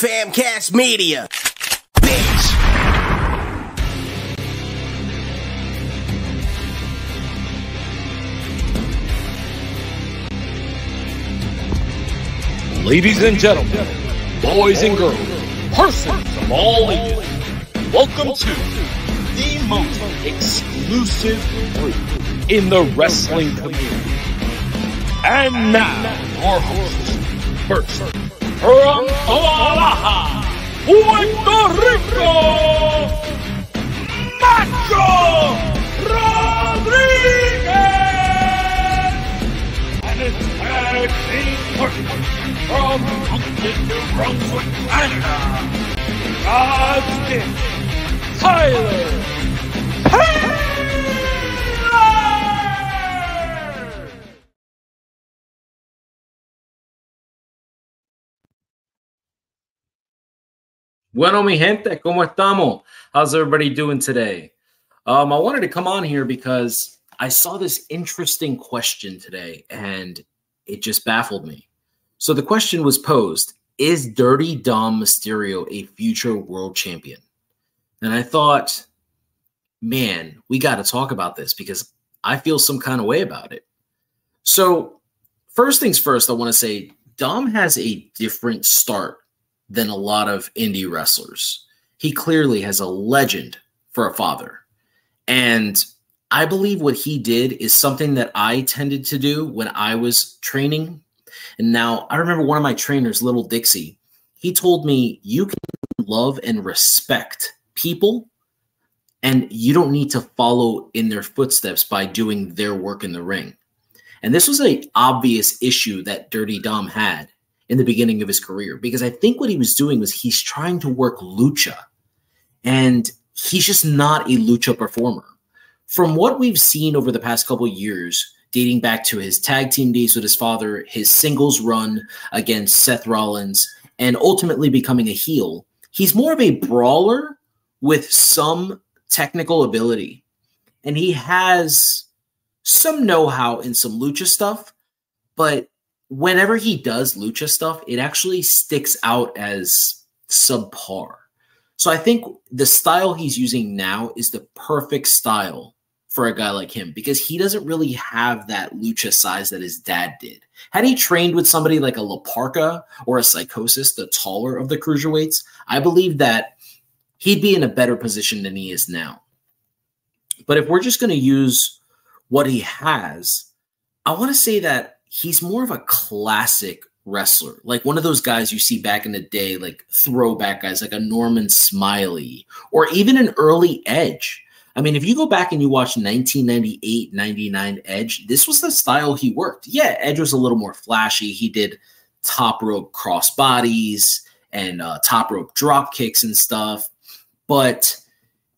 Famcast Media. Bitch. Ladies and gentlemen, boys and girls, persons of all ages, welcome to the most exclusive group in the wrestling community. And now, your hosts, first, Rampa baja. Puerto Rico. Bueno, mi gente, ¿cómo estamos? How's everybody doing today? Um, I wanted to come on here because I saw this interesting question today and it just baffled me. So the question was posed Is Dirty Dom Mysterio a future world champion? And I thought, man, we got to talk about this because I feel some kind of way about it. So, first things first, I want to say Dom has a different start than a lot of indie wrestlers. He clearly has a legend for a father. And I believe what he did is something that I tended to do when I was training. And now I remember one of my trainers, Little Dixie, he told me, You can love and respect people, and you don't need to follow in their footsteps by doing their work in the ring. And this was a obvious issue that Dirty Dom had in the beginning of his career because I think what he was doing was he's trying to work lucha and he's just not a lucha performer. From what we've seen over the past couple years, dating back to his tag team days with his father, his singles run against Seth Rollins, and ultimately becoming a heel, he's more of a brawler with some technical ability. And he has some know how in some lucha stuff, but whenever he does lucha stuff, it actually sticks out as subpar. So I think the style he's using now is the perfect style for a guy like him because he doesn't really have that lucha size that his dad did. Had he trained with somebody like a La Parka or a Psychosis, the taller of the cruiserweights, I believe that he'd be in a better position than he is now. But if we're just going to use what he has, I want to say that he's more of a classic wrestler, like one of those guys you see back in the day, like throwback guys, like a Norman Smiley or even an early Edge. I mean, if you go back and you watch 1998, 99 Edge, this was the style he worked. Yeah, Edge was a little more flashy. He did top rope cross bodies and uh, top rope drop kicks and stuff, but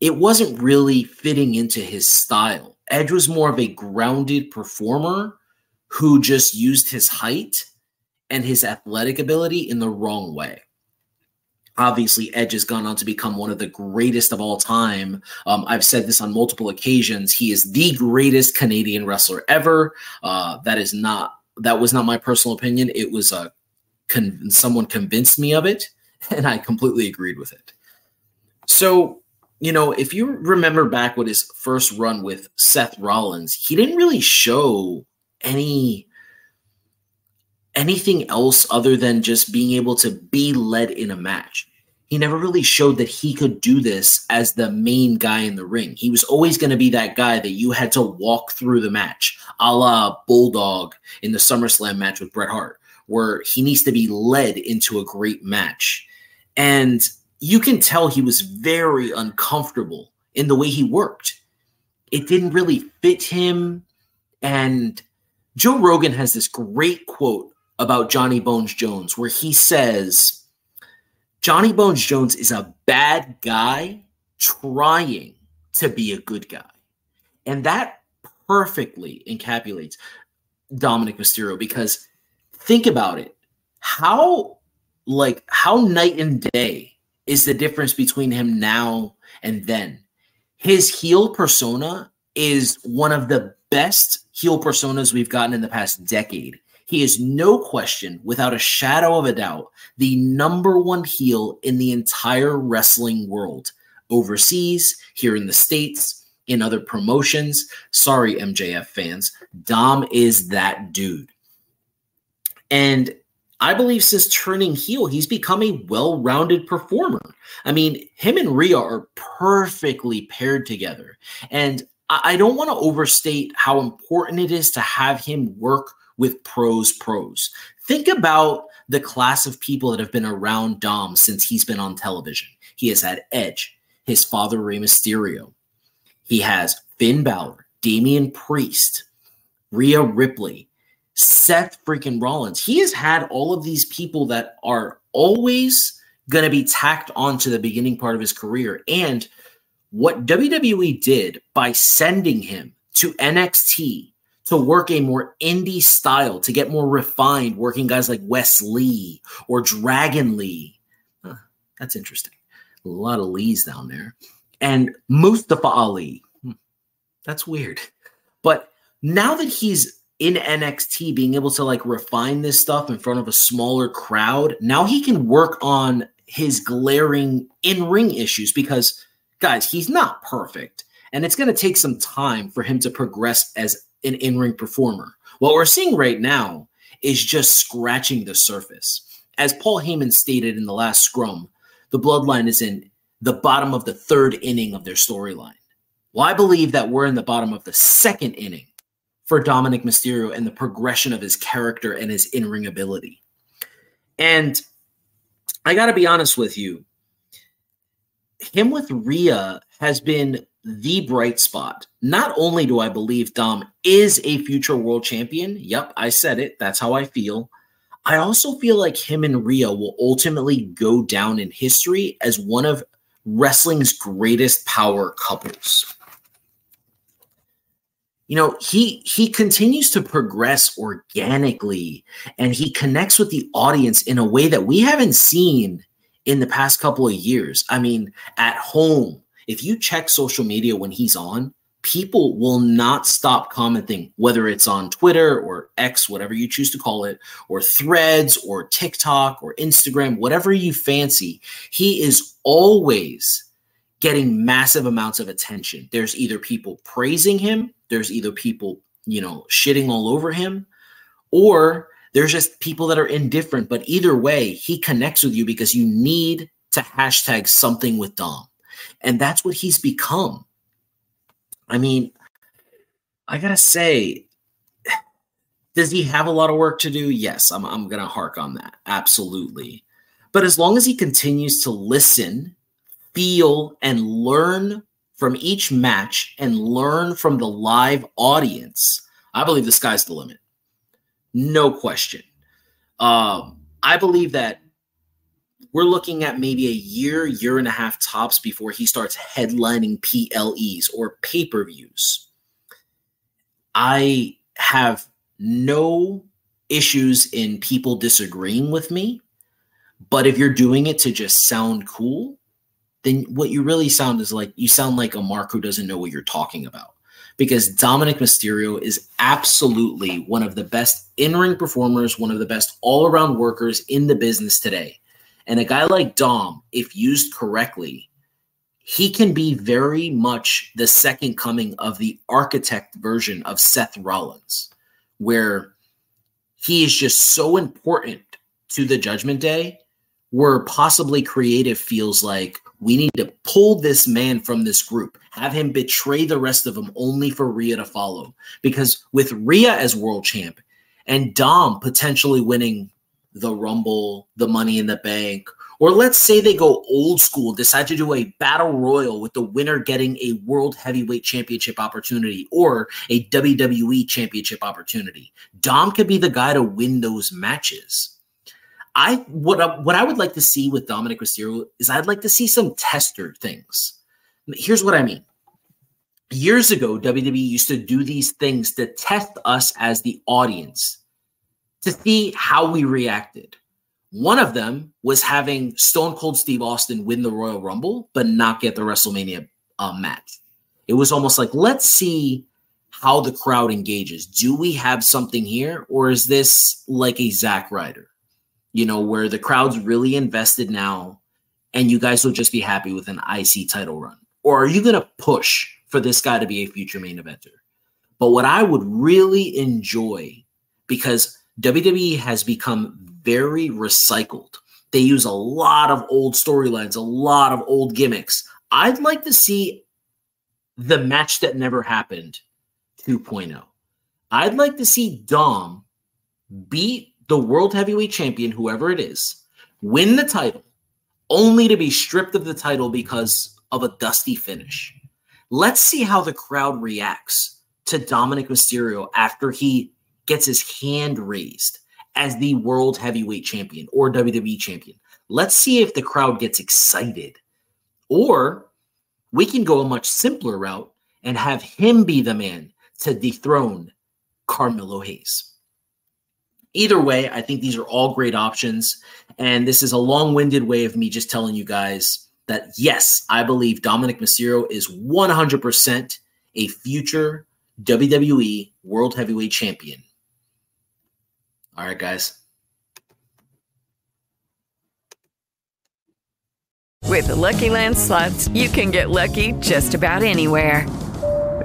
it wasn't really fitting into his style. Edge was more of a grounded performer who just used his height and his athletic ability in the wrong way. Obviously, Edge has gone on to become one of the greatest of all time. Um, I've said this on multiple occasions. He is the greatest Canadian wrestler ever. Uh, that is not that was not my personal opinion. It was a con- someone convinced me of it, and I completely agreed with it. So, you know, if you remember back with his first run with Seth Rollins, he didn't really show any anything else other than just being able to be led in a match. He never really showed that he could do this as the main guy in the ring. He was always going to be that guy that you had to walk through the match, a la Bulldog in the SummerSlam match with Bret Hart, where he needs to be led into a great match. And you can tell he was very uncomfortable in the way he worked. It didn't really fit him. And Joe Rogan has this great quote about Johnny Bones Jones where he says, Johnny Bones Jones is a bad guy trying to be a good guy. And that perfectly encapsulates Dominik Mysterio because think about it. How like how night and day is the difference between him now and then? His heel persona is one of the best heel personas we've gotten in the past decade. He is no question, without a shadow of a doubt, the number one heel in the entire wrestling world, overseas, here in the States, in other promotions. Sorry, MJF fans. Dom is that dude. And I believe since turning heel, he's become a well rounded performer. I mean, him and Rhea are perfectly paired together. And I don't want to overstate how important it is to have him work with pros pros. Think about the class of people that have been around Dom since he's been on television. He has had Edge, his father Rey Mysterio. He has Finn Balor, Damian Priest, Rhea Ripley, Seth freaking Rollins. He has had all of these people that are always going to be tacked onto the beginning part of his career. And what WWE did by sending him to NXT to work a more indie style, to get more refined, working guys like Wes Lee or Dragon Lee. Huh, that's interesting. A lot of Lees down there. And Mustafa Ali. Hmm, that's weird. But now that he's in NXT, being able to like refine this stuff in front of a smaller crowd, now he can work on his glaring in ring issues because, guys, he's not perfect. And it's going to take some time for him to progress as an in ring performer. What we're seeing right now is just scratching the surface. As Paul Heyman stated in the last scrum, the bloodline is in the bottom of the third inning of their storyline. Well, I believe that we're in the bottom of the second inning for Dominik Mysterio and the progression of his character and his in ring ability. And I got to be honest with you, him with Rhea has been the bright spot. Not only do I believe Dom is a future world champion, yep, I said it, that's how I feel. I also feel like him and Rhea will ultimately go down in history as one of wrestling's greatest power couples. You know, he he continues to progress organically and he connects with the audience in a way that we haven't seen in the past couple of years. I mean, at home, if you check social media when he's on, people will not stop commenting, whether it's on Twitter or X, whatever you choose to call it, or threads or TikTok or Instagram, whatever you fancy. He is always getting massive amounts of attention. There's either people praising him, there's either people, you know, shitting all over him, or there's just people that are indifferent. But either way, he connects with you because you need to hashtag something with Dom. And that's what he's become. I mean, I gotta say, does he have a lot of work to do? Yes, I'm, I'm gonna hark on that. Absolutely. But as long as he continues to listen, feel, and learn from each match and learn from the live audience, I believe the sky's the limit. No question. Um, I believe that we're looking at maybe a year, year and a half tops before he starts headlining PLEs or pay per views. I have no issues in people disagreeing with me, but if you're doing it to just sound cool, then what you really sound is like you sound like a Mark who doesn't know what you're talking about. Because Dominik Mysterio is absolutely one of the best in ring performers, one of the best all around workers in the business today. And a guy like Dom, if used correctly, he can be very much the second coming of the architect version of Seth Rollins, where he is just so important to the Judgment Day, where possibly creative feels like we need to pull this man from this group, have him betray the rest of them only for Rhea to follow. Because with Rhea as world champ and Dom potentially winning the Rumble, the Money in the Bank, or let's say they go old school, decide to do a battle royal with the winner getting a world heavyweight championship opportunity or a WWE championship opportunity. Dom could be the guy to win those matches. I what I, what I would like to see with Dominik Mysterio is I'd like to see some tester things. Here's what I mean. Years ago, WWE used to do these things to test us as the audience to see how we reacted. One of them was having Stone Cold Steve Austin win the Royal Rumble, but not get the WrestleMania uh, match. It was almost like, let's see how the crowd engages. Do we have something here, or is this like a Zack Ryder? You know, where the crowd's really invested now and you guys will just be happy with an IC title run? Or are you going to push for this guy to be a future main eventer? But what I would really enjoy, because WWE has become very recycled, they use a lot of old storylines, a lot of old gimmicks. I'd like to see the match that never happened 2.0. I'd like to see Dom beat the world heavyweight champion, whoever it is, win the title, only to be stripped of the title because of a dusty finish. Let's see how the crowd reacts to Dominik Mysterio after he gets his hand raised as the world heavyweight champion or WWE champion. Let's see if the crowd gets excited. Or we can go a much simpler route and have him be the man to dethrone Carmelo Hayes. Either way, I think these are all great options. And this is a long winded way of me just telling you guys that yes, I believe Dominik Mysterio is 100% a future WWE World Heavyweight Champion. All right, guys. With the Lucky Land slots, you can get lucky just about anywhere.